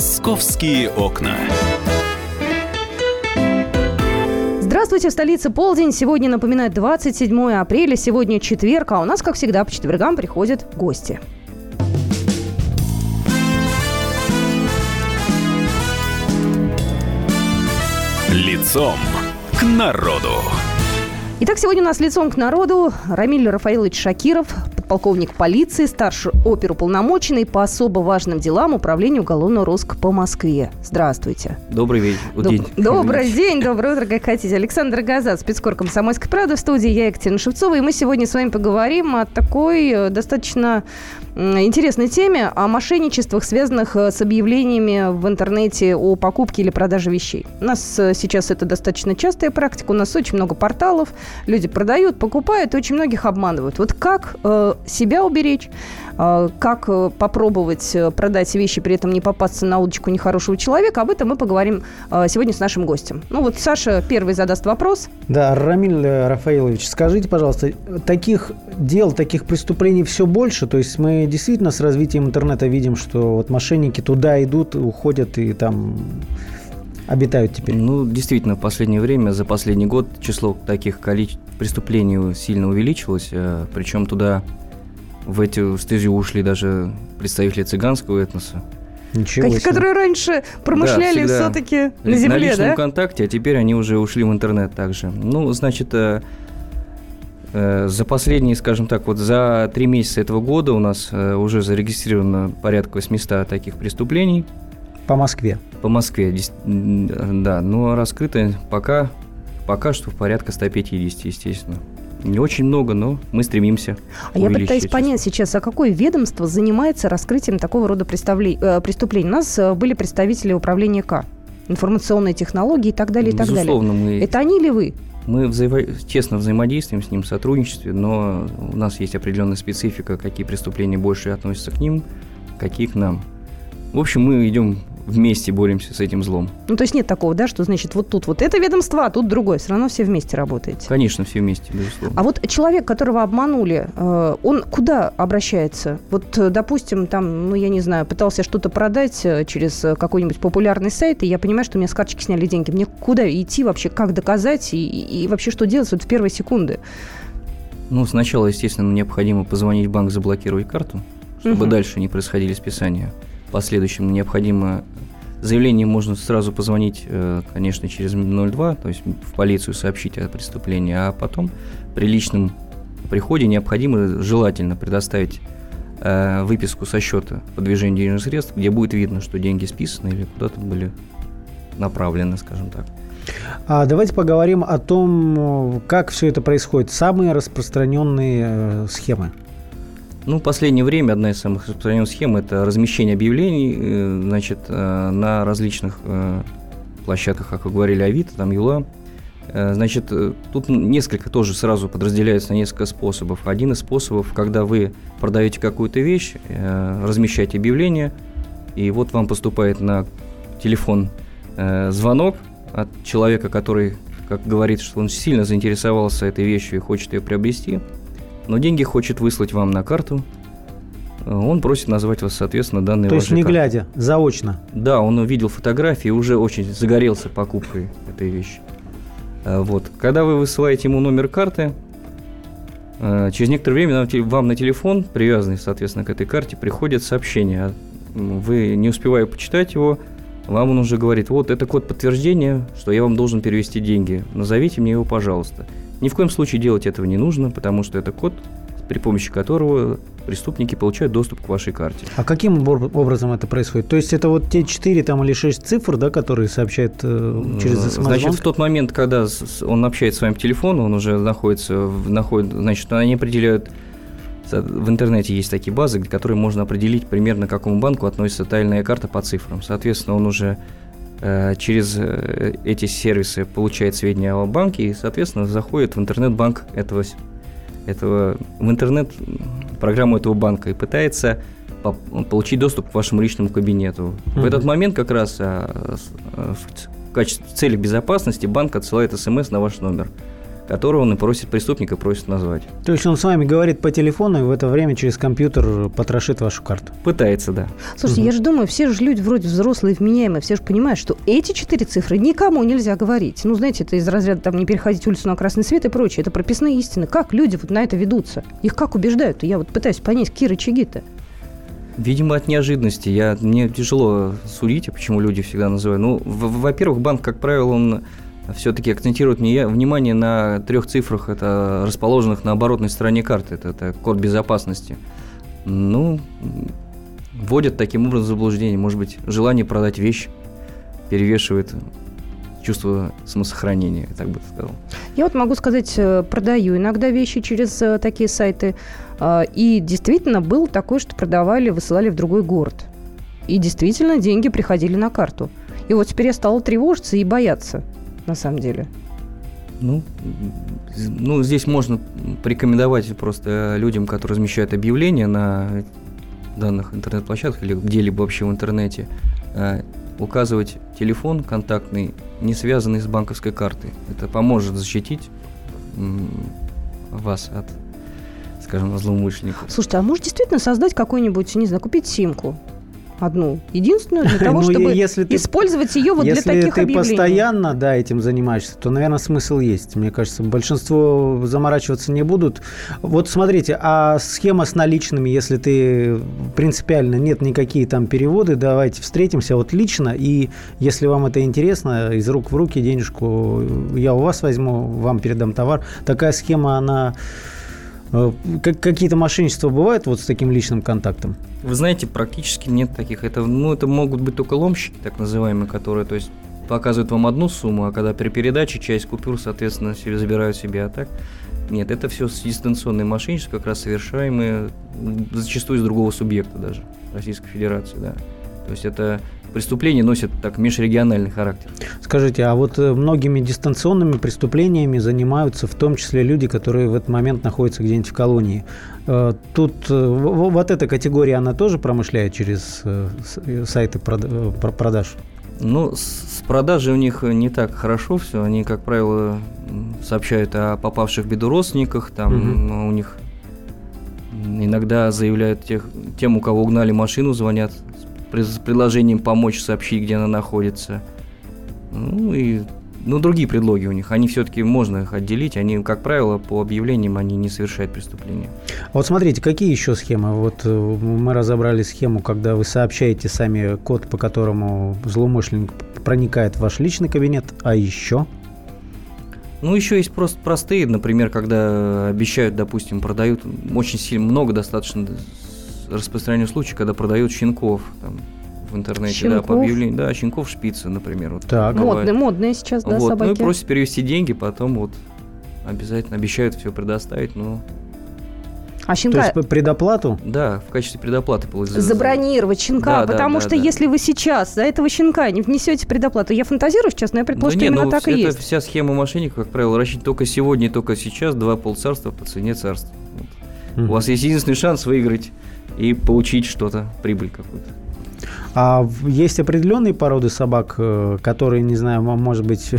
Московские окна. Здравствуйте, в столице полдень. Сегодня, напоминает 27 апреля, сегодня четверг, а у нас, как всегда, по четвергам приходят гости. Лицом к народу. Итак, сегодня у нас лицом к народу Рамиль Рафаилович Шакиров, подполковник полиции, старший оперуполномоченный по особо важным делам Управления уголовного розыска по Москве. Здравствуйте. Добрый вечер. Доб- день. Добрый день, доброе утро, как хотите. Александр Газат, спецкор «Комсомольской правды» в студии, я Екатерина Шевцова, и мы сегодня с вами поговорим о такой э, достаточно интересной теме, о мошенничествах, связанных э, с объявлениями в интернете о покупке или продаже вещей. У нас э, сейчас это достаточно частая практика, у нас очень много порталов, люди продают, покупают, и очень многих обманывают. Вот как э, себя уберечь, э, как э, попробовать э, продать вещи, при этом не попасться на удочку нехорошего человека, об этом мы поговорим э, сегодня с нашим гостем. Ну вот Саша первый задаст вопрос. Да, Рамиль Рафаилович, скажите, пожалуйста, таких дел, таких преступлений все больше? То есть мы действительно с развитием интернета видим, что вот мошенники туда идут, уходят и там обитают теперь? Ну, действительно, в последнее время, за последний год число таких количеств преступлений сильно увеличилось, э, причем туда в эти стезю ушли даже представители цыганского этноса. Ничего себе. Которые раньше промышляли да, все-таки на земле, на личном да? контакте, а теперь они уже ушли в интернет также. Ну, значит, э, э, за последние, скажем так, вот за три месяца этого года у нас э, уже зарегистрировано порядка 800 таких преступлений. По Москве? По Москве, да. Но раскрыто пока, пока что в порядка 150, естественно. Не очень много, но мы стремимся. А я пытаюсь понять сейчас, а какое ведомство занимается раскрытием такого рода э, преступлений? У нас э, были представители управления К, информационные технологии и так далее, и так Безусловно, далее. Мы... Это они ли вы? Мы взаимо... тесно взаимодействуем с ним в сотрудничестве, но у нас есть определенная специфика, какие преступления больше относятся к ним, какие к нам. В общем, мы идем вместе боремся с этим злом. Ну, то есть нет такого, да, что значит вот тут вот это ведомство, а тут другое. Все равно все вместе работаете. Конечно, все вместе, безусловно. А вот человек, которого обманули, э, он куда обращается? Вот, э, допустим, там, ну, я не знаю, пытался что-то продать э, через какой-нибудь популярный сайт, и я понимаю, что у меня с карточки сняли деньги. Мне куда идти вообще, как доказать и, и вообще что делать вот в первые секунды? Ну, сначала, естественно, необходимо позвонить в банк, заблокировать карту, чтобы угу. дальше не происходили списания последующем необходимо заявление можно сразу позвонить, э, конечно, через 02, то есть в полицию сообщить о преступлении, а потом при личном приходе необходимо желательно предоставить э, выписку со счета по движению денежных средств, где будет видно, что деньги списаны или куда-то были направлены, скажем так. А давайте поговорим о том, как все это происходит. Самые распространенные э, схемы. Ну, в последнее время одна из самых распространенных схем – это размещение объявлений э, значит, э, на различных э, площадках, как вы говорили, Авито, там Юла. Значит, тут несколько тоже сразу подразделяется на несколько способов. Один из способов, когда вы продаете какую-то вещь, размещаете объявление, и вот вам поступает на телефон звонок от человека, который, как говорит, что он сильно заинтересовался этой вещью и хочет ее приобрести – но деньги хочет выслать вам на карту. Он просит назвать вас, соответственно, данные То есть не карты. глядя, заочно? Да, он увидел фотографии и уже очень загорелся покупкой этой вещи. А, вот. Когда вы высылаете ему номер карты, а, через некоторое время вам на телефон, привязанный, соответственно, к этой карте, приходит сообщение. А, вы, не успевая почитать его, вам он уже говорит, вот это код подтверждения, что я вам должен перевести деньги. Назовите мне его, пожалуйста. Ни в коем случае делать этого не нужно, потому что это код, при помощи которого преступники получают доступ к вашей карте. А каким образом это происходит? То есть это вот те 4 там, или 6 цифр, да, которые сообщают э, через смс Значит, в тот момент, когда он общается с вами по телефону, он уже находится, находит, значит, они определяют в интернете есть такие базы, которые можно определить примерно к какому банку относится тайная карта по цифрам. Соответственно, он уже Э, через э, эти сервисы получает сведения о банке и, соответственно, заходит в интернет-банк этого, этого в интернет-программу этого банка и пытается получить доступ к вашему личному кабинету. Mm-hmm. В этот момент как раз а, в качестве цели безопасности банк отсылает смс на ваш номер, которого он и просит преступника просит назвать. То есть он с вами говорит по телефону и в это время через компьютер потрошит вашу карту? Пытается, да. Слушайте, угу. я же думаю, все же люди вроде взрослые, вменяемые, все же понимают, что эти четыре цифры никому нельзя говорить. Ну, знаете, это из разряда там не переходить улицу на красный свет и прочее. Это прописные истины. Как люди вот на это ведутся? Их как убеждают? Я вот пытаюсь понять, какие рычаги-то. Видимо, от неожиданности. Я, мне тяжело судить, а почему люди всегда называют. Ну, во-первых, банк, как правило, он все-таки акцентирует внимание на трех цифрах, это расположенных на оборотной стороне карты, это, это код безопасности. Ну, вводят таким образом заблуждение. Может быть, желание продать вещь перевешивает чувство самосохранения, так бы сказал. Я вот могу сказать, э, продаю иногда вещи через э, такие сайты. А, и действительно был такое, что продавали, высылали в другой город. И действительно деньги приходили на карту. И вот теперь я стала тревожиться и бояться на самом деле? Ну, ну, здесь можно порекомендовать просто людям, которые размещают объявления на данных интернет-площадках или где-либо вообще в интернете, э, указывать телефон контактный, не связанный с банковской картой. Это поможет защитить вас от скажем, злоумышленников. Слушайте, а может действительно создать какой-нибудь, не знаю, купить симку? Одну, единственную, для того, ну, чтобы если ты, использовать ее вот для таких объявлений. Если ты постоянно да, этим занимаешься, то, наверное, смысл есть. Мне кажется, большинство заморачиваться не будут. Вот смотрите, а схема с наличными, если ты принципиально нет никакие там переводы, давайте встретимся вот лично, и если вам это интересно, из рук в руки денежку я у вас возьму, вам передам товар. Такая схема, она Э, какие-то мошенничества бывают вот с таким личным контактом? Вы знаете, практически нет таких. Это, ну, это могут быть только ломщики, так называемые, которые, то есть, показывают вам одну сумму, а когда при передаче часть купюр, соответственно, себе забирают себе, а так нет, это все дистанционные мошенничества, как раз совершаемые зачастую из другого субъекта даже, Российской Федерации, да. То есть это преступления носят так межрегиональный характер. Скажите, а вот э, многими дистанционными преступлениями занимаются в том числе люди, которые в этот момент находятся где-нибудь в колонии. Э, тут э, вот эта категория, она тоже промышляет через сайты продаж? Ну, с продажей у них не так хорошо все. Они, как правило, сообщают о попавших в беду родственниках. Там угу. у них иногда заявляют тех, тем, у кого угнали машину, звонят с предложением помочь сообщить, где она находится. Ну и ну, другие предлоги у них. Они все-таки можно их отделить. Они, как правило, по объявлениям они не совершают преступления. Вот смотрите, какие еще схемы? Вот э, мы разобрали схему, когда вы сообщаете сами код, по которому злоумышленник проникает в ваш личный кабинет, а еще? Ну, еще есть просто простые, например, когда обещают, допустим, продают очень сильно много достаточно распространенный случай, когда продают щенков там, в интернете, щенков? да, по объявлению. Да, щенков шпицы, например. Вот, так. Модные, модные сейчас, да, вот, собаки. Ну и просят перевести деньги, потом вот обязательно обещают все предоставить, но а щенка... То есть предоплату? Да, в качестве предоплаты получается. Забронировать щенка, да, потому да, что да, если вы сейчас за этого щенка не внесете предоплату, я фантазирую сейчас, но я предположу, да что нет, именно ну, так и есть. вся схема мошенников, как правило, рассчитана только сегодня и только сейчас, два полцарства по цене царства. Вот. У вас есть единственный шанс выиграть и получить что-то, прибыль какую-то. А есть определенные породы собак, э, которые, не знаю, может быть,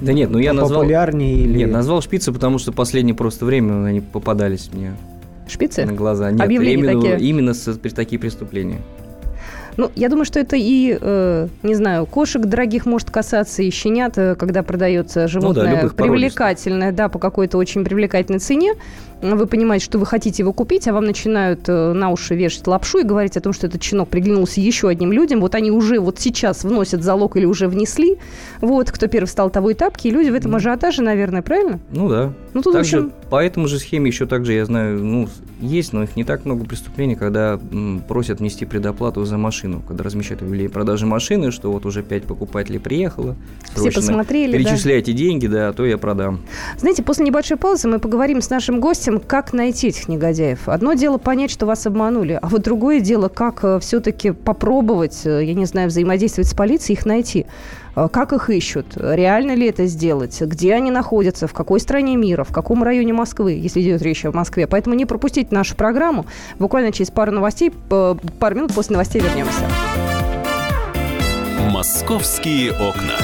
да нет, ну я назвал, популярнее или... Нет, назвал шпицы, потому что последнее просто время они попадались мне Шпицы? на глаза. Нет, Объявления именно, такие? именно с, при такие преступления. Ну, я думаю, что это и, э, не знаю, кошек дорогих может касаться, и щенят, э, когда продается животное ну да, привлекательное, да, по какой-то очень привлекательной цене вы понимаете, что вы хотите его купить, а вам начинают э, на уши вешать лапшу и говорить о том, что этот щенок приглянулся еще одним людям. Вот они уже вот сейчас вносят залог или уже внесли. Вот, кто первый встал, того и тапки. И люди в этом ажиотаже, наверное, правильно? Ну да. Ну, тут также, общем... По этому же схеме еще также, я знаю, ну, есть, но их не так много преступлений, когда м, просят внести предоплату за машину, когда размещают объявление продажи машины, что вот уже пять покупателей приехало. Все посмотрели, Перечисляйте да. деньги, да, а то я продам. Знаете, после небольшой паузы мы поговорим с нашим гостем этим, как найти этих негодяев. Одно дело понять, что вас обманули, а вот другое дело, как э, все-таки попробовать, э, я не знаю, взаимодействовать с полицией, их найти. Э, как их ищут? Реально ли это сделать? Где они находятся? В какой стране мира? В каком районе Москвы, если идет речь о Москве? Поэтому не пропустите нашу программу. Буквально через пару новостей, пару минут после новостей вернемся. «Московские окна».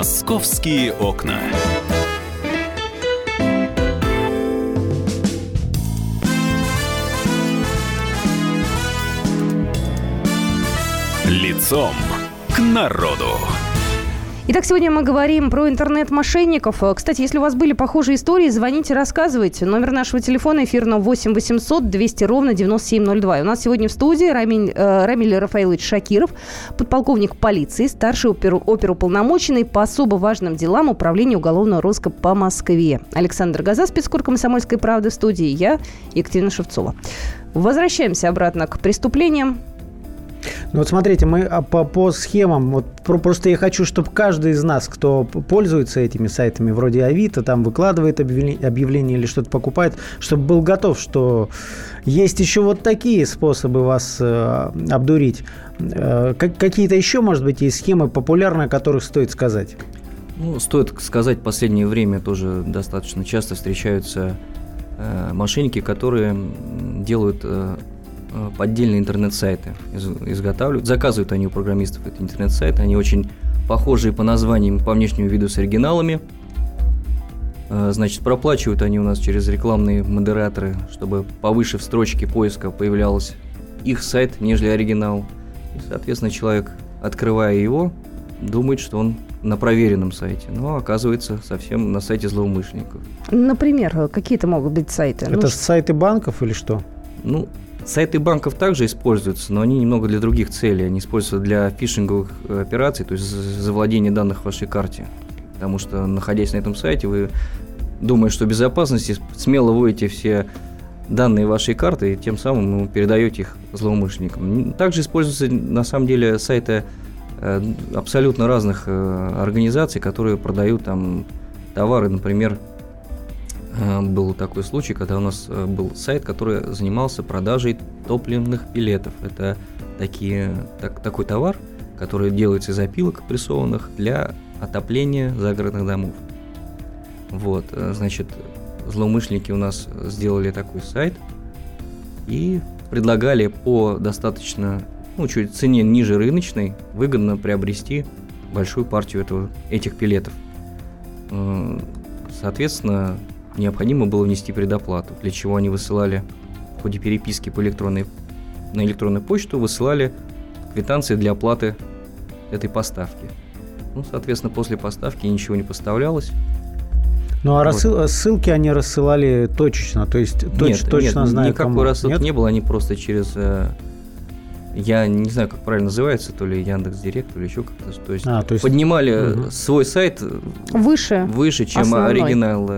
Московские окна. Лицом к народу. Итак, сегодня мы говорим про интернет-мошенников. Э, Кстати, если у вас были похожие истории, звоните, рассказывайте. Номер нашего телефона эфирного 8 800 200 ровно 9702. И у нас сегодня в студии Рамиль, э, Рамиль Рафаилович Шакиров, подполковник полиции, старший опер, оперуполномоченный по особо важным делам Управления уголовного розыска по Москве. Александр Газа, спецкор «Комсомольской правды» в студии. Я, Екатерина Шевцова. Возвращаемся обратно к преступлениям. Ну вот смотрите, мы а, по, по схемам, вот про- просто я хочу, чтобы каждый из нас, кто пользуется этими сайтами, вроде Авито, там выкладывает объявление, объявление или что-то покупает, чтобы был готов, что есть еще вот такие способы вас э, обдурить. Э, как- какие-то еще, может быть, есть схемы популярные, о которых стоит сказать? Ну, стоит сказать, в последнее время тоже достаточно часто встречаются э, мошенники, которые делают э, поддельные интернет-сайты, из- изготавливают, заказывают они у программистов эти интернет-сайты, они очень похожие по названиям, по внешнему виду с оригиналами. Э, Значит, проплачивают они у нас через рекламные модераторы, чтобы повыше в строчке поиска появлялся их сайт, нежели оригинал. И, соответственно, человек, открывая его, думает, что он на проверенном сайте, но оказывается совсем на сайте злоумышленников. Например, э, какие-то могут быть сайты? Ну, Это ш- сайты банков или что? Ну, сайты банков также используются, но они немного для других целей. Они используются для фишинговых э, операций, то есть за- завладения данных в вашей карте. Потому что, находясь на этом сайте, вы, думая, что безопасности, смело вводите все данные вашей карты и тем самым ну, передаете их злоумышленникам. Также используются, на самом деле, сайты э, абсолютно разных э, организаций, которые продают там товары, например, Был такой случай, когда у нас э, был сайт, который занимался продажей топливных билетов. Это такие, так, такой товар, который делается из опилок прессованных для отопления загородных домов. Вот, э, значит, злоумышленники у нас сделали такой сайт и предлагали по достаточно, ну, чуть цене ниже рыночной, выгодно приобрести большую партию этого, этих билетов. Э, Соответственно, необходимо было внести предоплату, для чего они высылали в ходе переписки по электронной, на электронную почту, высылали квитанции для оплаты этой поставки. Ну, соответственно, после поставки ничего не поставлялось. Ну, а Вот. рассыл- ссылки они рассылали точечно, то есть точ- нет, точно нет, знают, никакой кому. рассылки Нет? не было, они просто через... э, я не знаю, как правильно называется, то ли Яндекс Директ, то ли еще как-то. То есть, А, то есть поднимали э, Мгм. свой сайт э, Выше. выше, чем Основной. оригинал.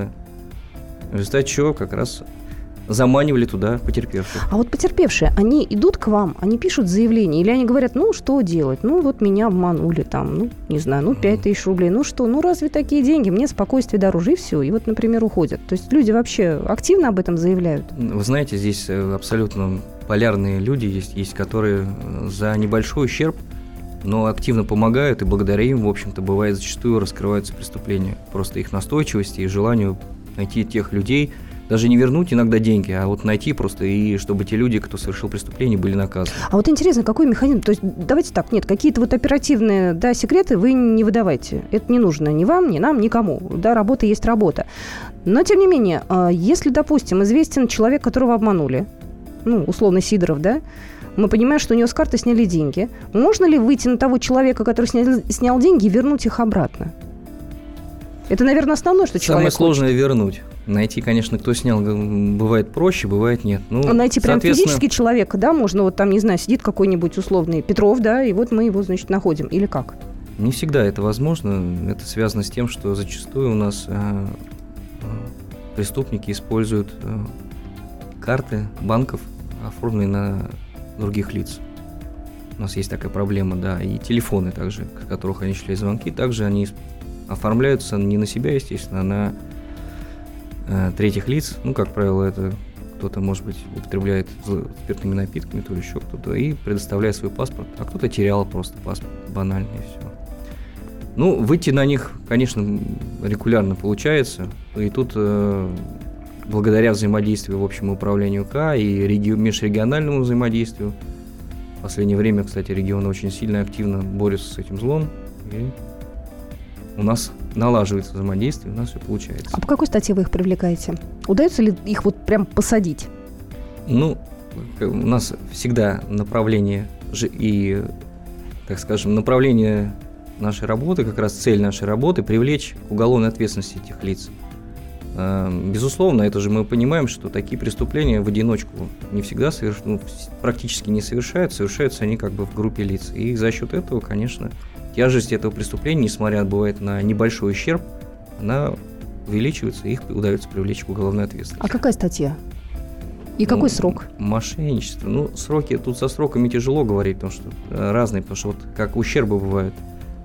В результате чего как раз заманивали туда потерпевших. А вот потерпевшие, они идут к вам, они пишут заявление, или они говорят, ну, что делать? Ну, вот меня обманули там, ну, не знаю, ну, 5 тысяч рублей, ну, что? Ну, разве такие деньги? Мне спокойствие дороже, и все. И вот, например, уходят. То есть люди вообще активно об этом заявляют? Вы знаете, здесь э, абсолютно полярные люди есть, есть которые э, за небольшой ущерб, но активно помогают, и благодаря им, в общем-то, бывает зачастую раскрываются преступления. Просто их настойчивости и желанию найти тех людей, даже не вернуть иногда деньги, а вот найти просто, и чтобы те люди, кто совершил преступление, были наказаны. А вот интересно, какой механизм? То есть давайте так, нет, какие-то вот оперативные, да, секреты вы не выдавайте. Это не нужно ни вам, ни нам, никому. Да, работа есть работа. Но, тем не менее, а, если, допустим, известен человек, которого обманули, ну, условно, Сидоров, да, мы понимаем, что у него с карты сняли деньги. Можно ли выйти на того человека, который снял, снял деньги, и вернуть их обратно? Это, наверное, основное, что Самое человек сложное вернуть. Найти, конечно, кто снял, бывает проще, бывает нет. Ну, А Найти прям соответственно, физически человека, да, можно вот там, не знаю, сидит какой-нибудь условный Петров, да, и вот мы его, значит, находим. Или как? Не всегда это возможно. Это связано с тем, что зачастую у нас э, э, преступники используют э, карты банков, оформленные на других лиц. У нас есть такая проблема, да. И телефоны также, с которых они шли звонки, также они оформляются не на себя, естественно, а на э, третьих лиц. Ну, как правило, это кто-то, может быть, употребляет спиртными напитками, то еще кто-то, и предоставляет свой паспорт, а кто-то терял просто паспорт, банально и все. Ну, выйти на них, конечно, регулярно получается, и тут э, благодаря взаимодействию в общем управлению К и реги- межрегиональному взаимодействию, в последнее время, кстати, регионы очень сильно активно борются с этим злом, и у нас налаживается взаимодействие, у нас все получается. А по какой статье вы их привлекаете? Удается ли их вот прям посадить? Ну, у нас всегда направление и, так скажем, направление нашей работы, как раз цель нашей работы, привлечь к уголовной ответственности этих лиц. Эм, безусловно, это же мы понимаем, что такие преступления в одиночку не всегда соверш... ну, практически не совершаются, совершаются они как бы в группе лиц. И за счет этого, конечно, тяжесть этого преступления, несмотря бывает на небольшой ущерб, она увеличивается, их удается привлечь к уголовной ответственности. А какая статья? И какой Ну, срок? Мошенничество. Ну, сроки, тут со сроками тяжело говорить, потому что разные, потому что вот как ущербы бывают.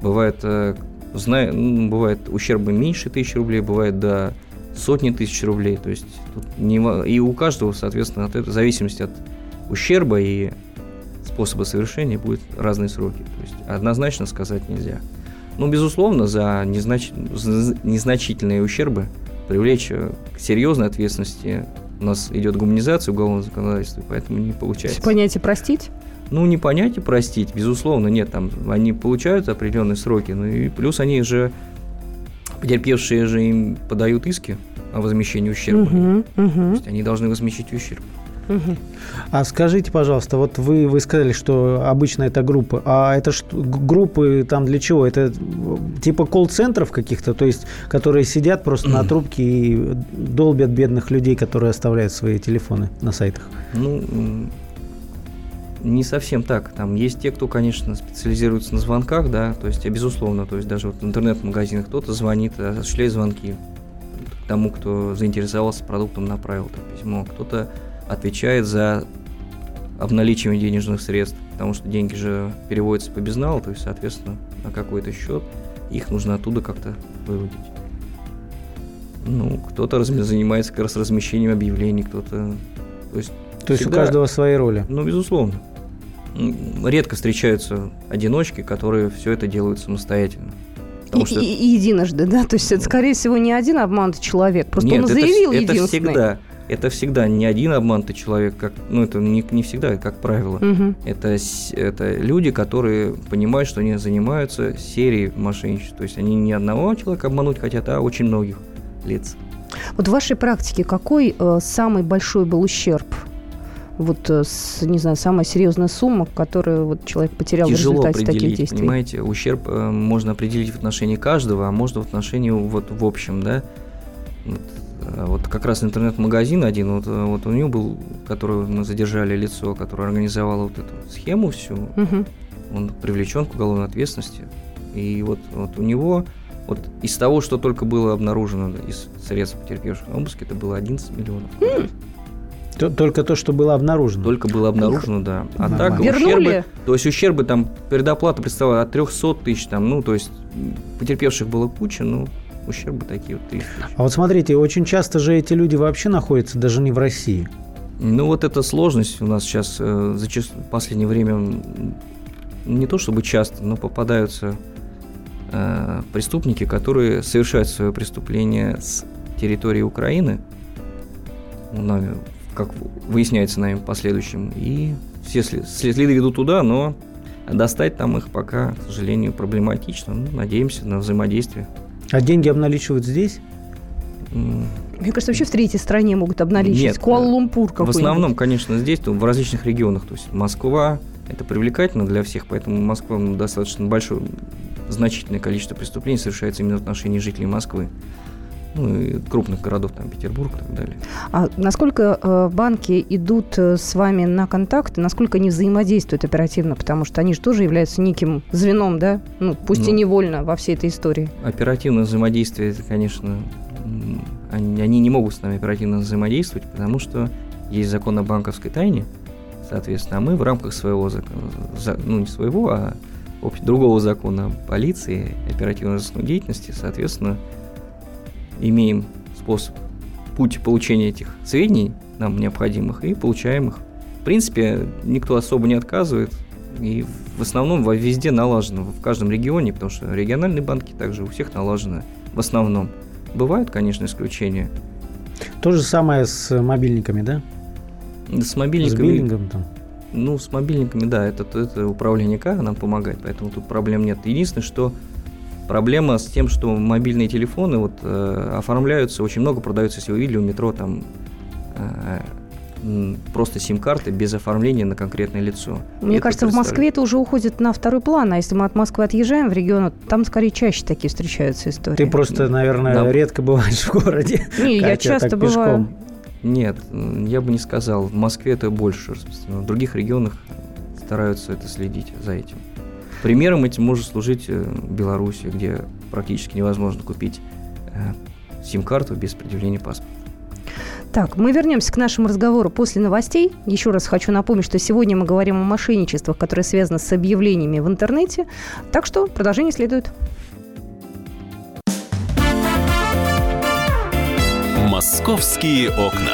Бывает, э, зна- ну, бывает ущербы меньше тысячи рублей, бывает до сотни тысяч рублей. То есть тут не, и у каждого, соответственно, от этой в зависимости от ущерба и способа совершения будут разные сроки. То есть однозначно сказать нельзя. Но, безусловно, за незнач- за незначительные ущербы привлечь э, к серьезной ответственности у нас идет гуманизация уголовного законодательства, поэтому не получается. Понятие простить? Ну, не понять и простить, безусловно, нет, там они получают определенные сроки, ну и плюс они же, потерпевшие же им подают иски о возмещении ущерба. Мгм, То мгм, есть они должны возмещить ущерб. А скажите, пожалуйста, вот вы, вы сказали, что обычно это группы. А это что, группы там для чего? Это э, типа колл-центров каких-то, то есть, которые сидят просто на трубке и долбят бедных людей, которые оставляют свои телефоны на сайтах? Ну, не совсем так. Там есть те, кто, конечно, специализируется на звонках, да, то есть, а, безусловно, то есть даже вот в интернет-магазинах кто-то звонит, а, осуществляет звонки к тому, кто заинтересовался продуктом, направил там письмо. Кто-то отвечает за обналичивание денежных средств, потому что деньги же переводятся по безналу, то есть, соответственно, на какой-то счет, их нужно оттуда как-то выводить. Ну, кто-то разм- занимается как раз размещением объявлений, кто-то... То есть То есть у Всегда- каждого свои роли. ну, безусловно. Редко встречаются одиночки, которые все это делают самостоятельно. Потому И, что и- и единожды, да? То есть это, скорее всего, не один обманутый человек. Просто Нет, он это, заявил это единственный. всегда, это всегда не один обманутый человек, как, ну это не, не всегда, как правило. Мгм. Это, это люди, которые понимают, что они занимаются серией мошенничества. То есть они не одного человека обмануть хотят, а очень многих лиц. Вот в вашей практике какой э, самый большой был ущерб? Вот, э, с, не знаю, самая серьезная сумма, которую вот человек потерял в Тяжело результате таких действий. понимаете, ущерб э, можно определить в отношении каждого, а можно в отношении вот в общем, да. Вот, вот как раз интернет-магазин один, вот, э, вот у него был, которого мы задержали лицо, которое организовало вот эту схему всю, Мгм. он привлечен к уголовной ответственности. И вот, вот у него, вот из того, что только было обнаружено из средств потерпевших на обыске, это было 11 миллионов. Т- Только то, что было обнаружено. Только было обнаружено, да. А Нормально. так Вернули? ущербы, то есть ущербы там, предоплата представляла от 300 тысяч, там, ну, то есть потерпевших было куча, ну, ущербы такие вот 300 тысяч. А вот смотрите, очень часто же эти люди вообще находятся даже не в России. Ну, вот эта сложность у нас сейчас э, зачастую в последнее время не то чтобы часто, но попадаются э, преступники, которые совершают свое преступление с территории Украины, ну, нами, как выясняется нами в последующем, и все след- следы ведут туда, но достать там их пока, к сожалению, проблематично. Ну, надеемся на взаимодействие. А деньги обналичивают здесь? Мне кажется, вообще в третьей стране могут обналичить. Нет, Куала-Лумпур В какой-нибудь. основном, конечно, здесь, то в различных регионах. То есть Москва это привлекательно для всех, поэтому Москва ну, достаточно большое, значительное количество преступлений совершается именно в отношении жителей Москвы. Ну и крупных городов, там Петербург и так далее. А насколько э, банки идут э, с вами на контакт, насколько они взаимодействуют оперативно, потому что они же тоже являются неким звеном, да? Ну, пусть и Ну. невольно во всей этой истории. Оперативное взаимодействие, это, конечно, они, они не могут с нами оперативно взаимодействовать, потому что есть закон о банковской тайне, соответственно. А мы в рамках своего, ну не своего, а другого закона полиции, оперативно-розыскной деятельности, соответственно, имеем способ, путь получения этих сведений, нам необходимых, и получаем их. В принципе, никто особо не отказывает, и в основном везде налажено, в каждом регионе, потому что региональные банки также у всех налажены в основном. Бывают, конечно, исключения. То же самое с мобильниками, да? С мобильниками. С биллингом там. Ну, с мобильниками, да, это, это управление К нам помогает, поэтому тут проблем нет. Единственное, что проблема с тем, что мобильные телефоны вот э, оформляются, очень много продаются, если вы видели, у метро там э, просто сим-карты без оформления на конкретное лицо. Мне кажется, в Москве это уже уходит на второй план, а если мы от Москвы отъезжаем в регион, там скорее чаще такие встречаются истории. Ты просто, наверное, да. редко бываешь в городе. Не, я часто бываю. Пешком. Нет, я бы не сказал. В Москве это больше распространено. В других регионах стараются это следить за этим. Примером этим может служить э, Беларусь, где практически невозможно купить э, сим-карту без предъявления паспорта. Так, мы вернемся к нашему разговору после новостей. Еще раз хочу напомнить, что сегодня мы говорим о мошенничествах, которые связаны с объявлениями в интернете. Так что продолжение следует. Московские окна.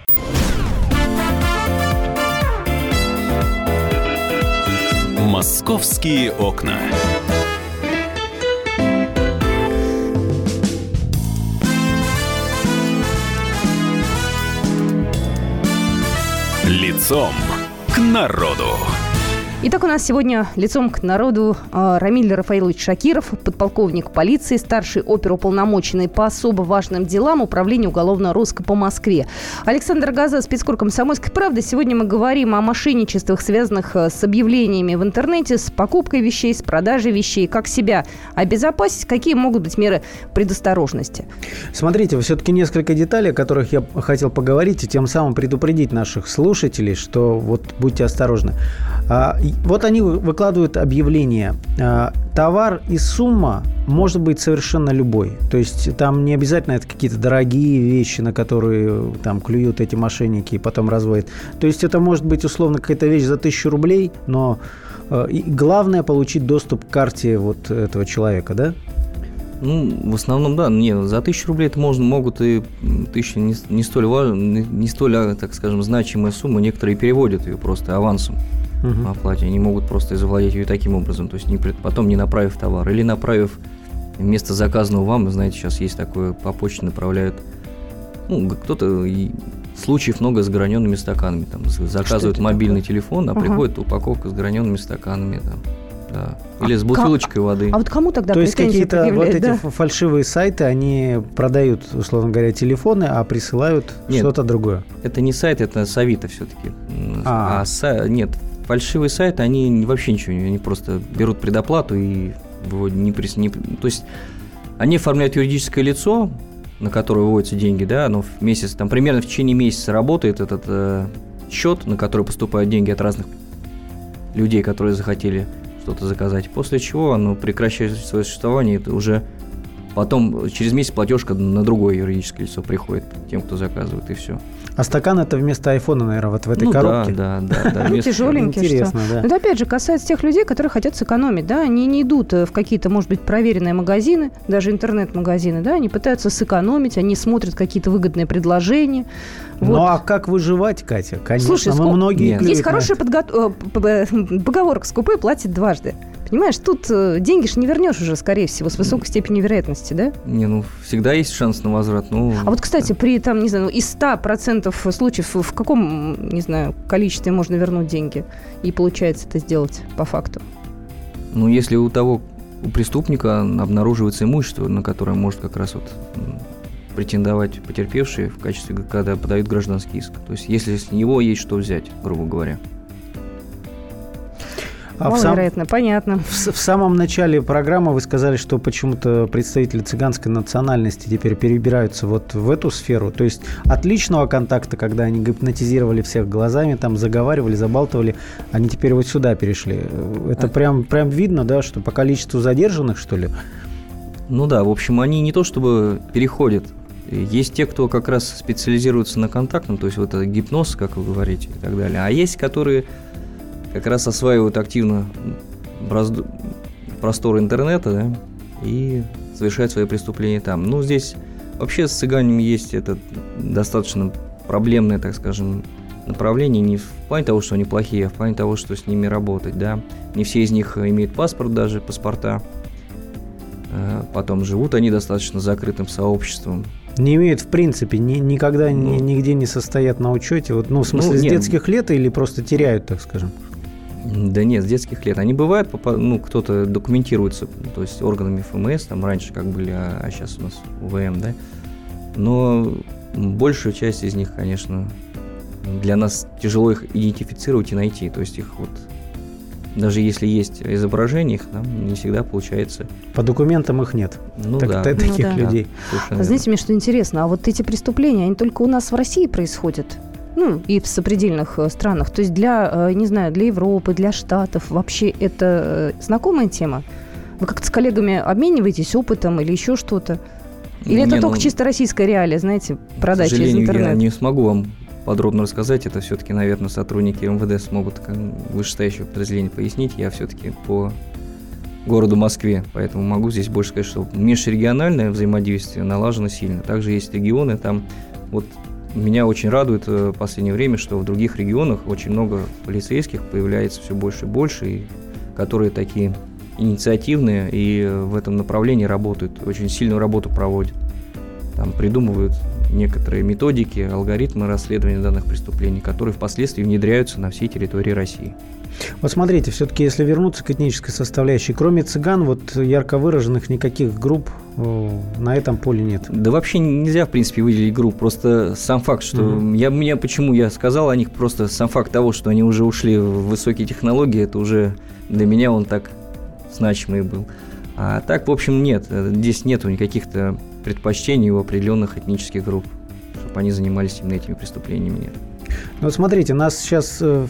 Московские окна. Лицом к народу. Итак, у нас сегодня лицом к народу а, Рамиль Рафаилович Шакиров, подполковник полиции, старший оперуполномоченный по особо важным делам Управления уголовного розыска по Москве. Александр Газа, спецкор «Комсомольской правды». Сегодня мы говорим о мошенничествах, связанных а, с объявлениями в интернете, с покупкой вещей, с продажей вещей. Как себя обезопасить? Какие могут быть меры предосторожности? Смотрите, все-таки несколько деталей, о которых я хотел поговорить, и тем самым предупредить наших слушателей, что вот будьте осторожны. Вот они выкладывают объявление. А, товар и сумма может быть совершенно любой. То есть там не обязательно это какие-то дорогие вещи, на которые там клюют эти мошенники и потом разводят. То есть это может быть условно какая-то вещь за тысячу рублей, но э, главное получить доступ к карте вот этого человека, да? Ну, в основном, да. Не, за тысячу рублей это можно, могут и тысячи не, не столь важные, не столь, а, так скажем, значимая сумма. Некоторые переводят ее просто авансом угу. оплате. Они могут просто завладеть ее таким образом, то есть не, потом не направив товар или направив вместо заказанного вам, знаете, сейчас есть такое, по почте направляют, ну, кто-то, случаев много с граненными стаканами, там, заказывают мобильный такое? телефон, а ага. приходит упаковка с граненными стаканами, там, да. Или а с бутылочкой воды. А вот кому тогда То есть какие-то вот эти да? фальшивые сайты, они продают, условно говоря, телефоны, а присылают что-то другое? Это не сайт, это Савита все-таки. А, а са... нет, фальшивые сайты, они вообще ничего не, они просто берут предоплату и не, не, то есть они оформляют юридическое лицо, на которое выводятся деньги, да, но в месяц, там примерно в течение месяца работает этот э, счет, на который поступают деньги от разных людей, которые захотели что-то заказать. После чего оно прекращает свое существование, это уже потом через месяц платежка на другое юридическое лицо приходит тем, кто заказывает, и все. А стакан это вместо айфона, наверное, вот в этой ну, коробке. Да, да, да. да ну, тяжеленький, Интересно, что. да. Но это опять же касается тех людей, которые хотят сэкономить, да, они не идут э, в какие-то, может быть, проверенные магазины, даже интернет-магазины, да, они пытаются сэкономить, они смотрят какие-то выгодные предложения. Ну а как выживать, Катя? Конечно, Слушай, мы многие Есть хорошая подго... Э, поговорка «скупой платит дважды». Понимаешь, тут э, деньги же не вернешь уже, скорее всего, с высокой степенью вероятности, да? Не, ну, всегда есть шанс на возврат. Ну, а вот, кстати, при, там, не знаю, ну, из 100% случаев в каком, не знаю, количестве можно вернуть деньги? И получается это сделать по факту? Ну, если у того, у преступника обнаруживается имущество, на которое может как раз вот претендовать потерпевшие в качестве, когда подают гражданский иск. То есть, если с него есть что взять, грубо говоря. Маловероятно, сам... понятно. В, в самом начале программы вы сказали, что почему-то представители цыганской национальности теперь перебираются вот в эту сферу. То есть от личного контакта, когда они гипнотизировали всех глазами, там заговаривали, забалтывали, они теперь вот сюда перешли. Это а... прям, прям видно, да, что по количеству задержанных, что ли? Ну да, в общем, они не то чтобы переходят есть те, кто как раз специализируется на контактном, то есть вот это гипноз, как вы говорите, и так далее. А есть, которые как раз осваивают активно простор интернета, да, и совершают свои преступления там. Ну, здесь вообще с цыганами есть это достаточно проблемное, так скажем, направление не в плане того, что они плохие, а в плане того, что с ними работать, да. Не все из них имеют паспорт даже, паспорта. Э, потом живут они достаточно закрытым сообществом. Не имеют, в принципе, ни, никогда ну, ни, нигде не состоят на учете. Вот, ну, в смысле, ну, с нет, детских лет или просто теряют, так скажем? Да нет, с детских лет. Они бывают, ну, кто-то документируется, то есть органами ФМС, там раньше как были, а, а сейчас у нас УВМ, да. Но большую часть из них, конечно, для нас тяжело их идентифицировать и найти. То есть их вот даже если есть изображение, их нам не всегда получается. По документам их нет. Ну так, да. Таких ну, да. людей. Да. Знаете, мне что интересно, а вот эти преступления, они только у нас в России происходят? Ну, и в сопредельных э, странах. То есть для, э, не знаю, для Европы, для Штатов вообще это э, знакомая тема? Вы как-то с коллегами обмениваетесь опытом или еще что-то? Или не, это ну, только чисто российская реалия, знаете, продать через интернет? я не смогу вам подробно рассказать. Это все-таки, наверное, сотрудники МВД смогут вышестоящего подразделения пояснить. Я все-таки по городу Москве, поэтому могу здесь больше сказать, что межрегиональное взаимодействие налажено сильно. Также есть регионы, там вот меня очень радует э, в последнее время, что в других регионах очень много полицейских появляется все больше и больше, и которые такие инициативные и в этом направлении работают, очень сильную работу проводят. Там придумывают некоторые методики, алгоритмы расследования данных преступлений, которые впоследствии внедряются на всей территории России. Вот смотрите, все-таки если вернуться к этнической составляющей, кроме цыган, вот ярко выраженных никаких групп на этом поле нет. Да вообще нельзя, в принципе, выделить групп. Просто сам факт, что угу. я меня почему я сказал о них, просто сам факт того, что они уже ушли в высокие технологии, это уже для меня он так значимый был. А так, в общем, нет. Здесь нету никаких-то предпочтений у определенных этнических групп, чтобы они занимались именно этими преступлениями. Нет. Ну, вот смотрите, нас сейчас э,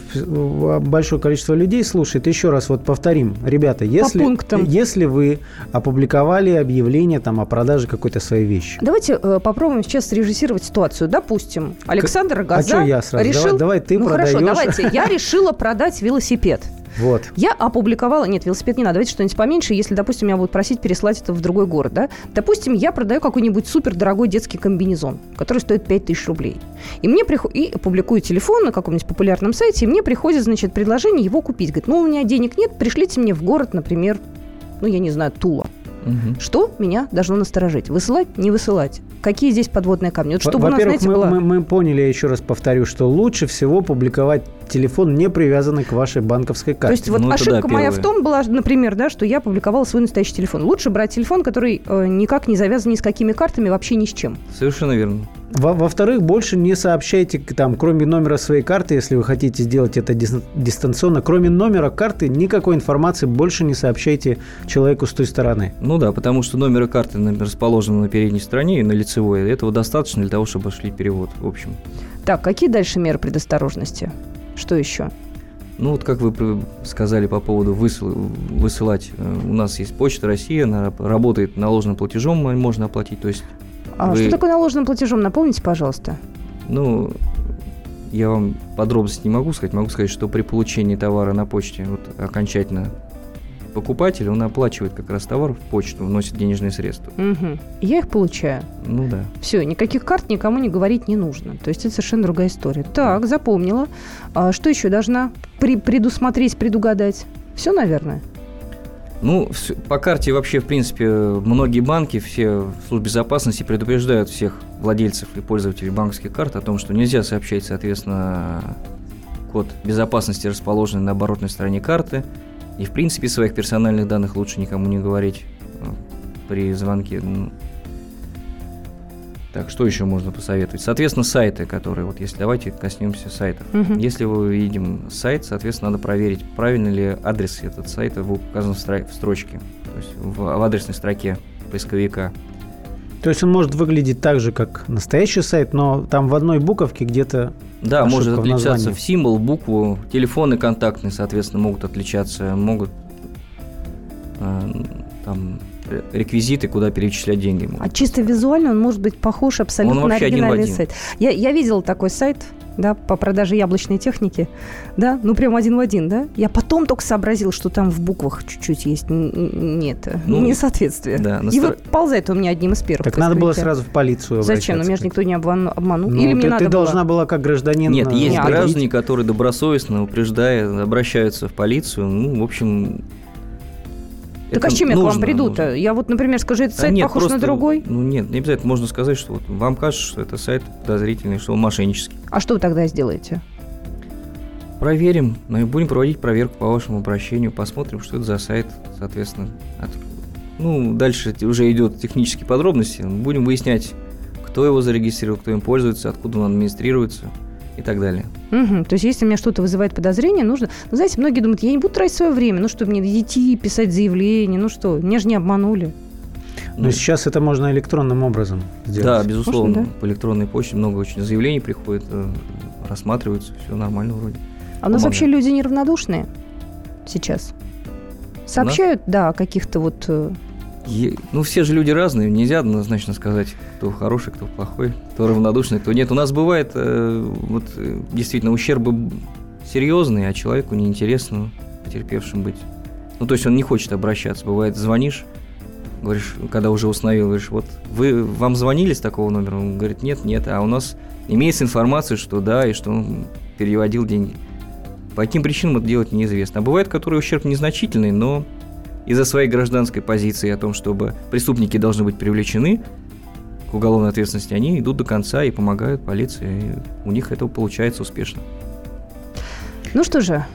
большое количество людей слушает. Еще раз вот повторим. Ребята, если, если вы опубликовали объявление там, о продаже какой-то своей вещи. Давайте э, попробуем сейчас срежиссировать ситуацию. Допустим, Александр Газа а я сразу? решил... Давай, давай ты ну, продаешь. хорошо, давайте. Я решила продать велосипед. Вот. Я опубликовала, нет, велосипед не надо, давайте что-нибудь поменьше, если, допустим, меня будут просить переслать это в другой город, да. Допустим, я продаю какой-нибудь супер дорогой детский комбинезон, который стоит 5000 рублей. И мне приход... и публикую телефон на каком-нибудь популярном сайте, и мне приходит, значит, предложение его купить. Говорит, ну, у меня денег нет, пришлите мне в город, например, ну, я не знаю, Тула. Угу. Что меня должно насторожить? Высылать, не высылать? Какие здесь подводные камни? Вот чтобы у нас, знаете, мы, была... мы, мы поняли, я еще раз повторю, что лучше всего публиковать телефон, не привязанный к вашей банковской карте. То есть вот ну, ошибка моя в том была, например, да, что я публиковала свой настоящий телефон. Лучше брать телефон, который э, никак не завязан ни с какими картами, вообще ни с чем. Совершенно верно. Во-вторых, больше не сообщайте, там, кроме номера своей карты, если вы хотите сделать это дистанционно, кроме номера карты, никакой информации больше не сообщайте человеку с той стороны. Ну да, потому что номер карты расположен на передней стороне и на лицевой. Этого достаточно для того, чтобы шли перевод, в общем. Так, какие дальше меры предосторожности? Что еще? Ну, вот как вы сказали по поводу высыл, высылать. Э, у нас есть Почта России, она работает наложенным платежом, можно оплатить. То есть а вы... что такое наложенным платежом? Напомните, пожалуйста. Ну, я вам подробности не могу сказать. Могу сказать, что при получении товара на почте вот, окончательно покупатель, он оплачивает как раз товар в почту, вносит денежные средства. Угу. Я их получаю. Ну да. Все, никаких карт никому не говорить не нужно. То есть это совершенно другая история. Так, запомнила. А что еще должна при предусмотреть, предугадать? Все, наверное. Ну, по карте вообще, в принципе, многие банки, все службы безопасности предупреждают всех владельцев и пользователей банковских карт о том, что нельзя сообщать, соответственно, код безопасности, расположенный на оборотной стороне карты. И, в принципе, своих персональных данных лучше никому не говорить э, при звонке. Так, что еще можно посоветовать? Соответственно, сайты, которые, вот если давайте коснемся сайтов. Мгм. Если вы видим сайт, соответственно, надо проверить, правильно ли адрес этот сайта в- указан в, стро- в строчке, то есть в, в адресной строке поисковика. То есть он может выглядеть так же, как настоящий сайт, но там в одной буковке где-то Да, может в отличаться названии. в символ, букву, телефоны контактные, соответственно, могут отличаться, могут э, там ре- реквизиты, куда перечислять деньги. А чисто визуально он может быть похож абсолютно Он на вообще один в оригинальный один. сайт. Я, я видела такой сайт, да, по продаже яблочной техники, да, ну прям один в один, да. Я потом только сообразил, что там в буквах чуть-чуть есть нет, Ну, несоответствие. да, на И вот ползает у меня одним из первых. Так надо было сразу в полицию Зачем? Ну, меня же никто не обману- обманул. Ну, Или мне ты, надо ты было? должна была как гражданин... Нет, э, есть Нет, граждане, которые добросовестно, упреждая, обращаются в полицию. Ну, в общем... Так а с чем я к вам нужно, приду-то? нужно. Я вот, например, скажу, этот Да сайт нет, похож на просто, другой. Ну нет, не обязательно можно сказать, что вот вам кажется, что это сайт подозрительный, что он мошеннический. А что вы тогда сделаете? Проверим, ну и будем проводить проверку по вашему обращению, посмотрим, что это за сайт, соответственно. от- Ну, дальше уже идет технические подробности, будем выяснять, кто его зарегистрировал, кто им пользуется, откуда он администрируется и так далее. Мгм. То есть, если у меня что-то вызывает подозрение, нужно... Ну, знаете, многие думают, я не буду тратить свое время, ну что, мне идти, писать заявление, ну что, меня же не обманули. Но сейчас это можно электронным образом сделать. Да, безусловно, Можно, да? по электронной почте много очень заявлений приходит, э, рассматриваются, все нормально вроде. А у нас Помогает. вообще люди неравнодушные сейчас. Сообщают, да, о каких-то вот... Ну, все же люди разные, нельзя однозначно сказать, кто хороший, кто плохой, кто равнодушный, кто нет. У нас бывает э, вот э, действительно ущербы серьезные, а человеку неинтересно потерпевшим быть. Ну, то есть он не хочет обращаться. Бывает, звонишь, говоришь, когда уже установил, говоришь, вот вы, вам звонили с такого номера? Он говорит, нет, нет, а у нас имеется информация, что да, и что он переводил деньги. По каким причинам это делать неизвестно. А бывает, которые ущерб незначительный, но из-за своей гражданской позиции о том, чтобы преступники должны быть привлечены к уголовной ответственности, они идут до конца и помогают полиции. И у них это получается успешно. Ну что же,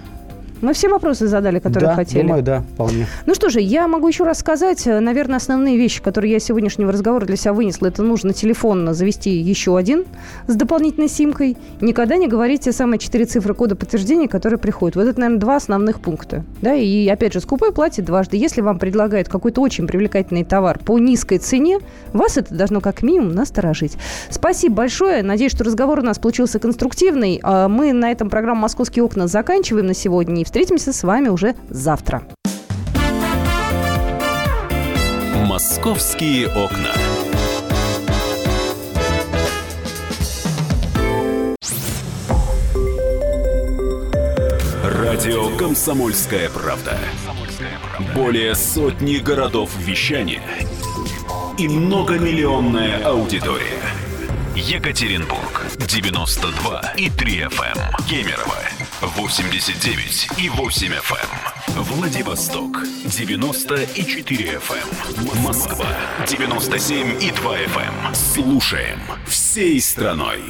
мы все вопросы задали, которые да, хотели. думаю, да, вполне. Ну что же, я могу еще раз сказать, э, наверное, основные вещи, которые я сегодняшнего разговора для себя вынесла, это нужно телефон завести еще один с дополнительной симкой. Никогда не говорите самые четыре цифры кода подтверждения, которые приходят. Вот это, наверное, два основных пункта. Да, и опять же, скупой платит дважды. Если вам предлагают какой-то очень привлекательный товар по низкой цене, вас это должно как минимум насторожить. Спасибо большое. Надеюсь, что разговор у нас получился конструктивный. А Мы на этом программу «Московские окна» заканчиваем на сегодня встретимся с вами уже завтра. Московские окна. Радио Комсомольская правда". Более сотни городов вещания и многомиллионная аудитория. Екатеринбург 92 и 3 FM. Кемерово 89 и 8 FM. Владивосток 90 и 4 FM. Москва 97 и 2 FM. Слушаем всей страной.